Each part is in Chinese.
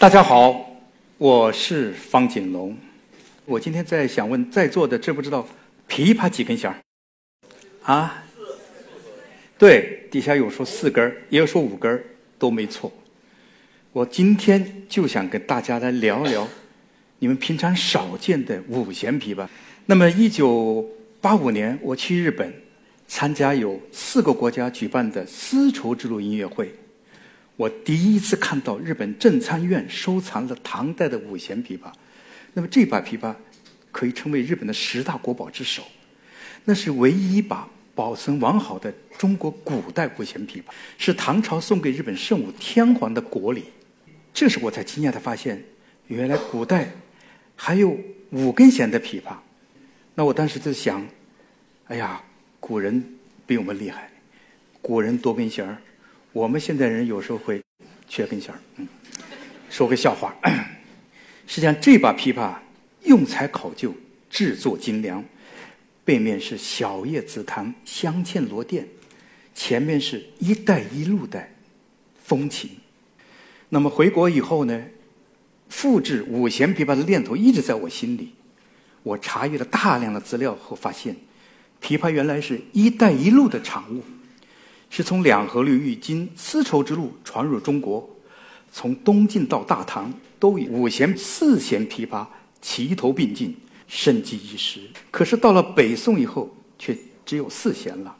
大家好，我是方锦龙。我今天在想问在座的知不知道琵琶几根弦儿？啊？对，底下有说四根儿，也有说五根儿，都没错。我今天就想跟大家来聊聊你们平常少见的五弦琵琶。那么，一九八五年我去日本参加有四个国家举办的丝绸之路音乐会。我第一次看到日本正参院收藏了唐代的五弦琵琶，那么这把琵琶可以称为日本的十大国宝之首，那是唯一一把保存完好的中国古代五弦琵琶，是唐朝送给日本圣武天皇的国礼。这时我才惊讶地发现，原来古代还有五根弦的琵琶。那我当时就想，哎呀，古人比我们厉害，古人多根弦儿。我们现代人有时候会缺根弦儿，嗯，说个笑话。实际上，这把琵琶用材考究，制作精良，背面是小叶紫檀镶嵌螺钿，前面是一带一路的风情。那么回国以后呢，复制五弦琵琶的念头一直在我心里。我查阅了大量的资料后发现，琵琶原来是一带一路的产物。是从两河流域经丝绸之路传入中国，从东晋到大唐，都以五弦、四弦琵琶齐头并进，盛极一时。可是到了北宋以后，却只有四弦了。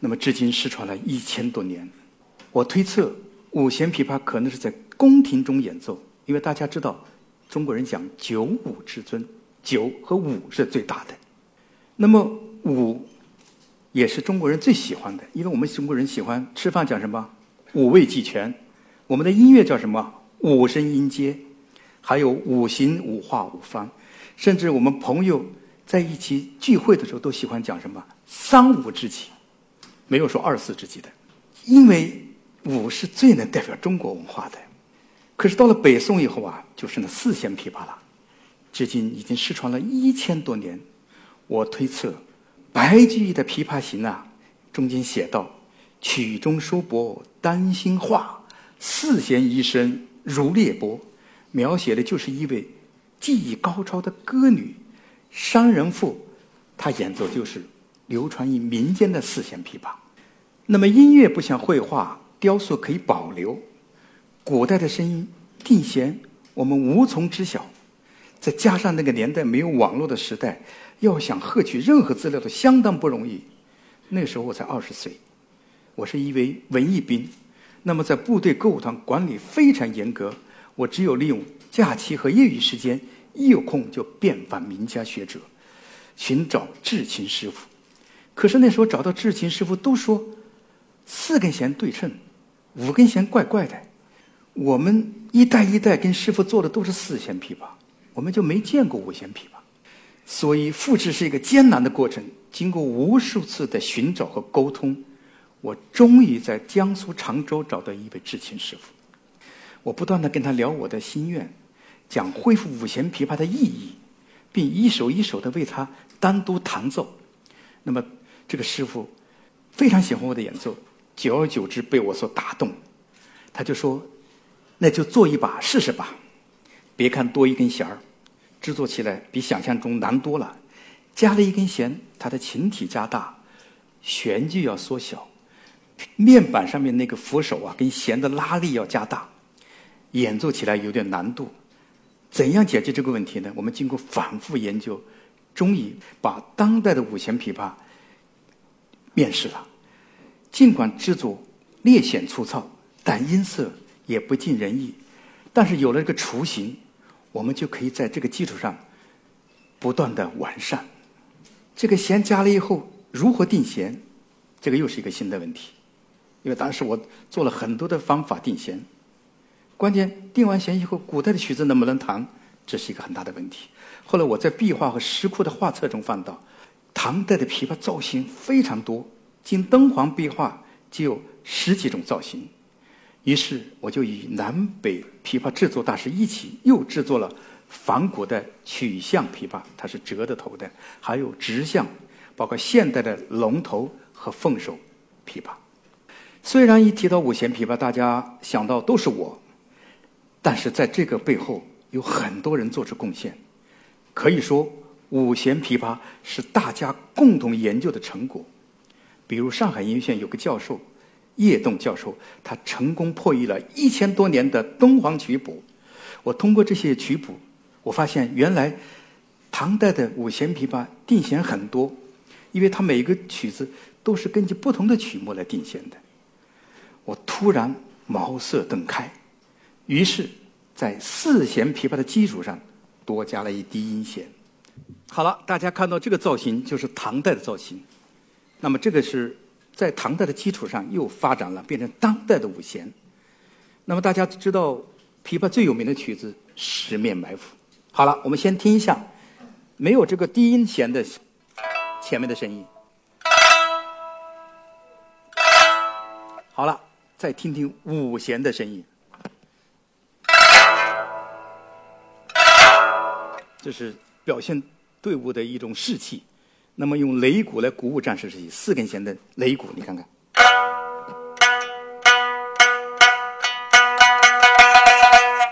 那么至今失传了一千多年。我推测，五弦琵琶可能是在宫廷中演奏，因为大家知道，中国人讲九五之尊，九和五是最大的。那么五。也是中国人最喜欢的，因为我们中国人喜欢吃饭讲什么？五味俱全，我们的音乐叫什么？五声音阶，还有五行五化五方，甚至我们朋友在一起聚会的时候都喜欢讲什么？三五知己，没有说二四知己的，因为五是最能代表中国文化的。可是到了北宋以后啊，就是那四弦琵琶了，至今已经失传了一千多年，我推测。白居易的《琵琶行》啊，中间写道：“曲中收拨丹心画，四弦一声如裂帛。”描写的就是一位技艺高超的歌女，商人妇，她演奏就是流传于民间的四弦琵琶。那么音乐不像绘画、雕塑可以保留，古代的声音定弦我们无从知晓，再加上那个年代没有网络的时代。要想获取任何资料都相当不容易。那时候我才二十岁，我是一位文艺兵，那么在部队歌舞团管理非常严格，我只有利用假期和业余时间，一有空就遍访名家学者，寻找制琴师傅。可是那时候找到制琴师傅都说四根弦对称，五根弦怪怪的。我们一代一代跟师傅做的都是四弦琵琶，我们就没见过五弦琵琶。所以复制是一个艰难的过程。经过无数次的寻找和沟通，我终于在江苏常州找到一位制琴师傅。我不断的跟他聊我的心愿，讲恢复五弦琵琶的意义，并一首一首的为他单独弹奏。那么这个师傅非常喜欢我的演奏，久而久之被我所打动。他就说：“那就做一把试试吧，别看多一根弦儿。”制作起来比想象中难多了，加了一根弦，它的琴体加大，弦距要缩小，面板上面那个扶手啊，跟弦的拉力要加大，演奏起来有点难度。怎样解决这个问题呢？我们经过反复研究，终于把当代的五弦琵琶面世了。尽管制作略显粗糙，但音色也不尽人意。但是有了这个雏形。我们就可以在这个基础上不断的完善。这个弦加了以后，如何定弦？这个又是一个新的问题。因为当时我做了很多的方法定弦，关键定完弦以后，古代的曲子能不能弹，这是一个很大的问题。后来我在壁画和石窟的画册中翻到，唐代的琵琶造型非常多，仅敦煌壁画就有十几种造型。于是我就与南北琵琶制作大师一起，又制作了仿古的曲项琵琶，它是折的头的；还有直项，包括现代的龙头和凤首琵琶。虽然一提到五弦琵琶，大家想到都是我，但是在这个背后有很多人做出贡献，可以说五弦琵琶是大家共同研究的成果。比如上海音乐学院有个教授叶栋教授，他成功破译了一千多年的敦煌曲谱。我通过这些曲谱，我发现原来唐代的五弦琵琶定弦很多，因为它每个曲子都是根据不同的曲目来定弦的。我突然茅塞顿开。于是，在四弦琵琶的基础上，多加了一低音弦。好了，大家看到这个造型就是唐代的造型。那么，这个是在唐代的基础上又发展了，变成当代的五弦。那么，大家知道琵琶最有名的曲子《十面埋伏》。好了，我们先听一下没有这个低音弦的前面的声音。好了，再听听五弦的声音。这是表现队伍的一种士气。那么用擂鼓来鼓舞战士士气，四根弦的擂鼓，你看看，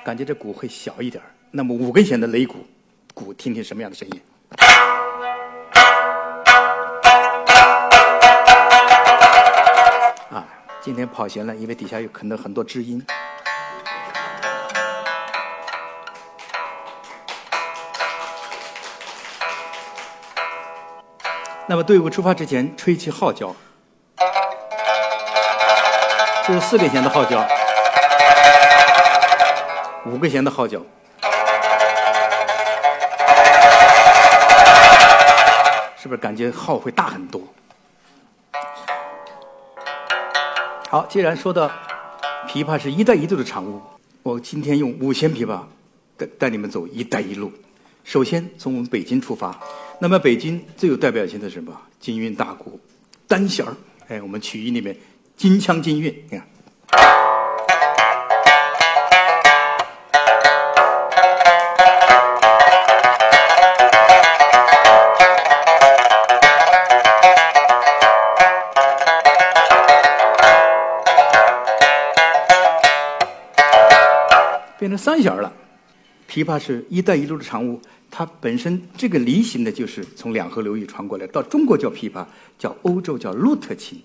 感觉这鼓会小一点那么五根弦的擂鼓，鼓听听什么样的声音？啊，今天跑弦了，因为底下有可能很多知音。那么队伍出发之前，吹起号角，这是四根弦的号角，五根弦的号角，是不是感觉号会大很多？好，既然说到琵琶是一带一路的产物，我今天用五弦琵琶带带你们走“一带一路”。首先从我们北京出发。那么北京最有代表性的什么？京韵大鼓，单弦儿。哎，我们曲艺里面金腔金韵，你看。变成三弦了。琵琶是一带一路的产物。它本身这个梨形的，就是从两河流域传过来，到中国叫琵琶，叫欧洲叫鹿特琴，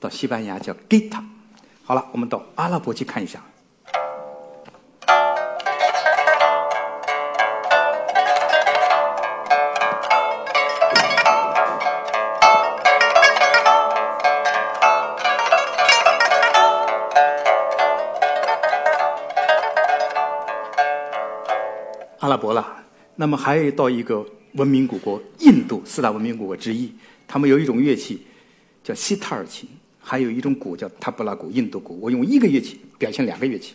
到西班牙叫 guitar。好了，我们到阿拉伯去看一下。阿拉伯了。那么还到一个文明古国印度四大文明古国之一，他们有一种乐器叫西塔尔琴，还有一种鼓叫塔布拉鼓，印度鼓。我用一个乐器表现两个乐器。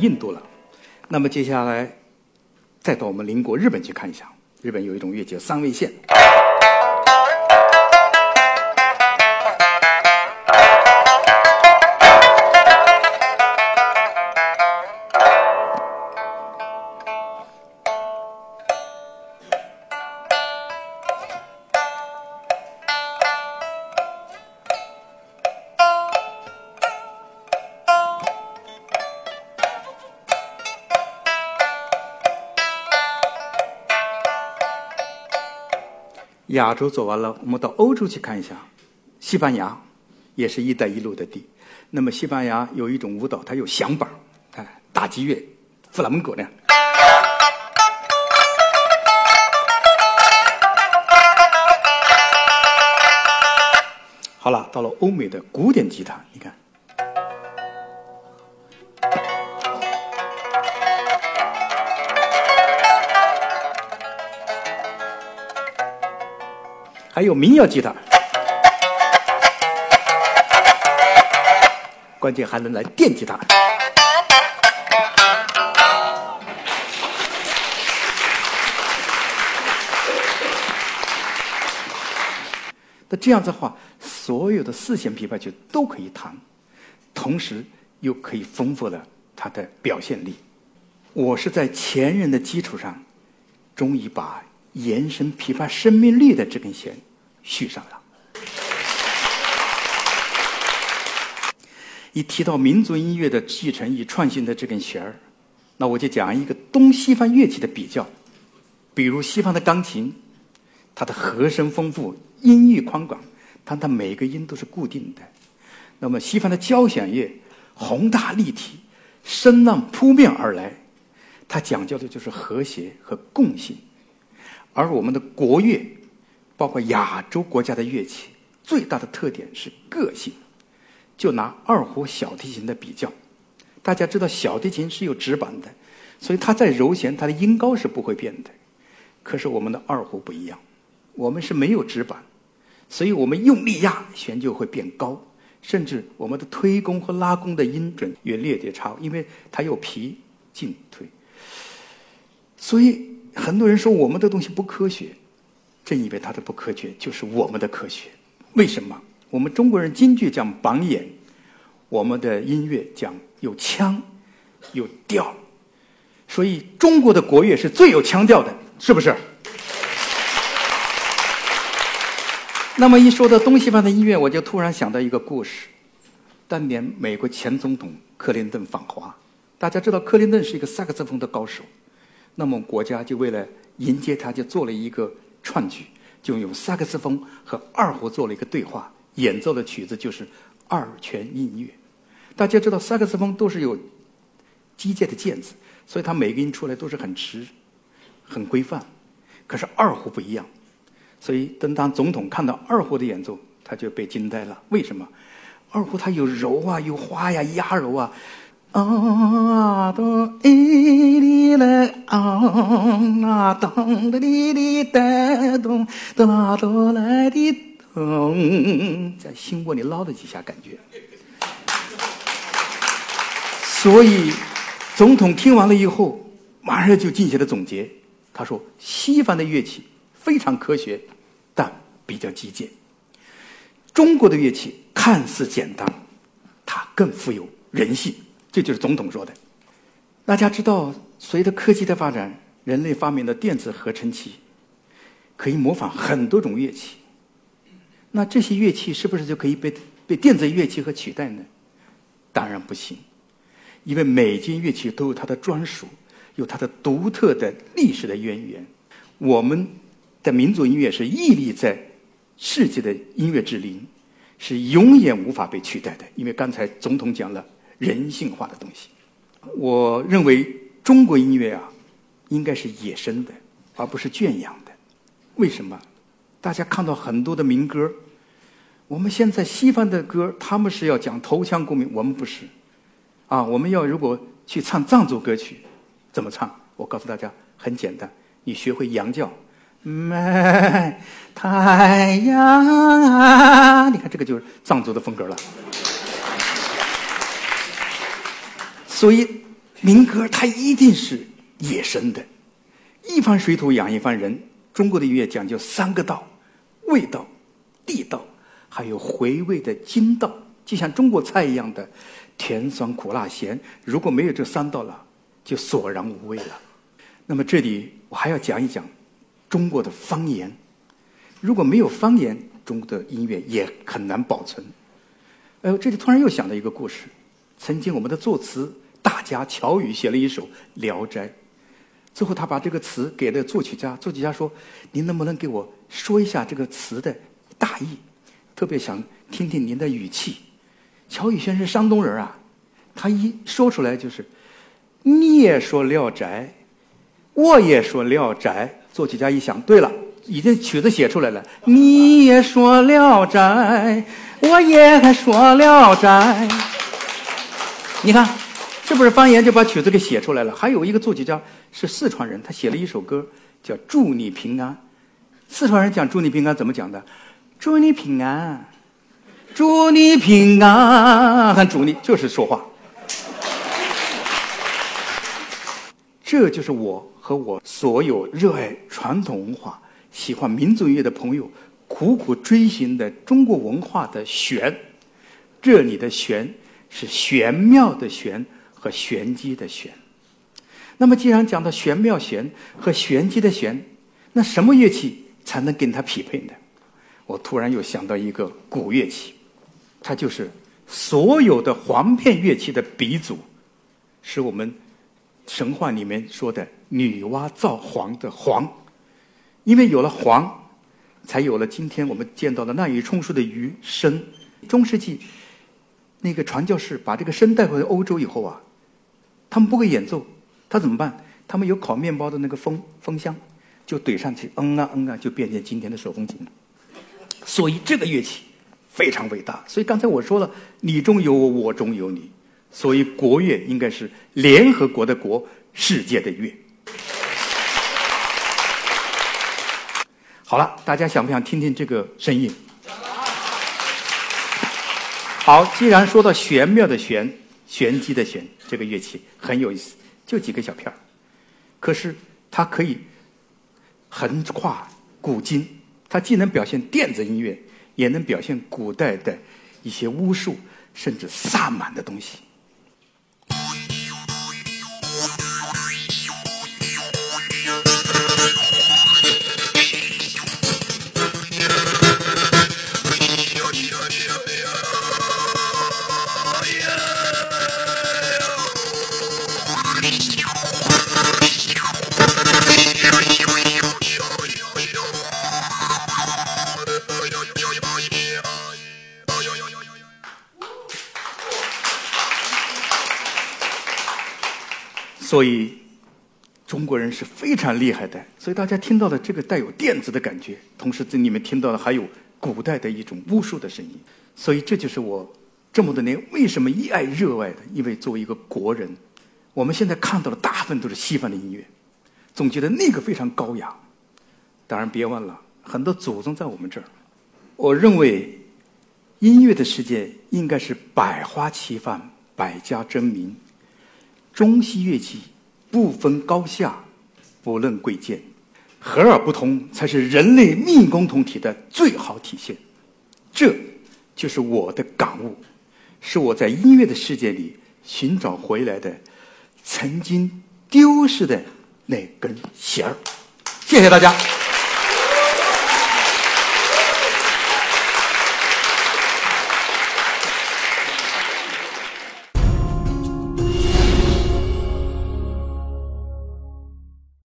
印度了，那么接下来再到我们邻国日本去看一下。日本有一种乐器叫三味线。亚洲走完了，我们到欧洲去看一下。西班牙也是一带一路的地。那么西班牙有一种舞蹈，它有响板哎，打击乐，弗拉门戈那样。好了，到了欧美的古典吉他，你看。还有民谣吉他，关键还能来电吉他。那这样子的话，所有的四弦琵琶曲都可以弹，同时又可以丰富了它的表现力。我是在前人的基础上，终于把延伸琵琶生命力的这根弦。续上了。一提到民族音乐的继承与创新的这根弦儿，那我就讲一个东西方乐器的比较。比如西方的钢琴，它的和声丰富，音域宽广，但它每个音都是固定的。那么西方的交响乐宏大立体，声浪扑面而来，它讲究的就是和谐和共性。而我们的国乐，包括亚洲国家的乐器，最大的特点是个性。就拿二胡、小提琴的比较，大家知道小提琴是有指板的，所以它在揉弦，它的音高是不会变的。可是我们的二胡不一样，我们是没有指板，所以我们用力压弦就会变高，甚至我们的推弓和拉弓的音准也略略差，因为它有皮进退。所以很多人说我们的东西不科学，正因为它的不科学，就是我们的科学。为什么？我们中国人京剧讲榜眼，我们的音乐讲有腔有调，所以中国的国乐是最有腔调的，是不是？那么一说到东西方的音乐，我就突然想到一个故事：当年美国前总统克林顿访华，大家知道克林顿是一个萨克斯风的高手，那么国家就为了迎接他，就做了一个串曲，就用萨克斯风和二胡做了一个对话。演奏的曲子就是二泉映月。大家知道萨克斯风都是有机械的键子，所以它每个音出来都是很直、很规范。可是二胡不一样，所以等当总统看到二胡的演奏，他就被惊呆了。为什么？二胡它有柔啊，有花呀，压柔啊。啊咚哩哩嘞啊咚的哩哩哒咚哒啦哆来的。咚，在心窝里捞了几下，感觉。所以，总统听完了以后，马上就进行了总结。他说：“西方的乐器非常科学，但比较激进；中国的乐器看似简单，它更富有人性。”这就是总统说的。大家知道，随着科技的发展，人类发明的电子合成器可以模仿很多种乐器。那这些乐器是不是就可以被被电子乐器和取代呢？当然不行，因为每件乐器都有它的专属，有它的独特的历史的渊源。我们的民族音乐是屹立在世界的音乐之林，是永远无法被取代的。因为刚才总统讲了人性化的东西，我认为中国音乐啊，应该是野生的，而不是圈养的。为什么？大家看到很多的民歌，我们现在西方的歌，他们是要讲头腔共鸣，我们不是。啊，我们要如果去唱藏族歌曲，怎么唱？我告诉大家，很简单，你学会羊叫，美 太阳啊！你看这个就是藏族的风格了。所以民歌它一定是野生的，一方水土养一方人。中国的音乐讲究三个道。味道、地道，还有回味的筋道，就像中国菜一样的甜、酸、苦、辣、咸。如果没有这三道了，就索然无味了。那么这里我还要讲一讲中国的方言。如果没有方言，中国的音乐也很难保存。哎呦，这里突然又想到一个故事。曾经我们的作词大家乔羽写了一首《聊斋》。最后，他把这个词给了作曲家。作曲家说：“您能不能给我说一下这个词的大意？特别想听听您的语气。”乔羽轩是山东人啊，他一说出来就是：“你也说《聊斋》，我也说《聊斋》。”作曲家一想，对了，已经曲子写出来了。你也说《聊斋》，我也还说《聊斋》。你看。是不是方言就把曲子给写出来了？还有一个作曲家是四川人，他写了一首歌叫《祝你平安》。四川人讲“祝你平安”怎么讲的？“祝你平安，祝你平安”，祝你就是说话。这就是我和我所有热爱传统文化、喜欢民族音乐的朋友苦苦追寻的中国文化的玄。这里的玄是玄妙的玄和玄机的玄。那么，既然讲到玄妙玄和玄机的玄，那什么乐器才能跟它匹配呢？我突然又想到一个古乐器，它就是所有的簧片乐器的鼻祖，是我们神话里面说的女娲造黄的黄。因为有了黄，才有了今天我们见到的滥竽充数的竽声。中世纪那个传教士把这个声带回欧洲以后啊，他们不会演奏，他怎么办？他们有烤面包的那个风风箱，就怼上去，嗯啊嗯啊，就变成今天的手风琴。所以这个乐器非常伟大。所以刚才我说了，你中有我，我中有你。所以国乐应该是联合国的国，世界的乐。好了，大家想不想听听这个声音？好，既然说到玄妙的玄，玄机的玄，这个乐器很有意思，就几个小片儿，可是它可以横跨古今。它既能表现电子音乐，也能表现古代的一些巫术，甚至萨满的东西。所以，中国人是非常厉害的。所以大家听到的这个带有电子的感觉，同时这里面听到的还有古代的一种巫术的声音。所以这就是我这么多年为什么一爱热爱的。因为作为一个国人，我们现在看到的大部分都是西方的音乐，总觉得那个非常高雅。当然，别忘了很多祖宗在我们这儿。我认为，音乐的世界应该是百花齐放，百家争鸣。中西乐器不分高下，不论贵贱，和而不同才是人类命共同体的最好体现。这就是我的感悟，是我在音乐的世界里寻找回来的曾经丢失的那根弦儿。谢谢大家。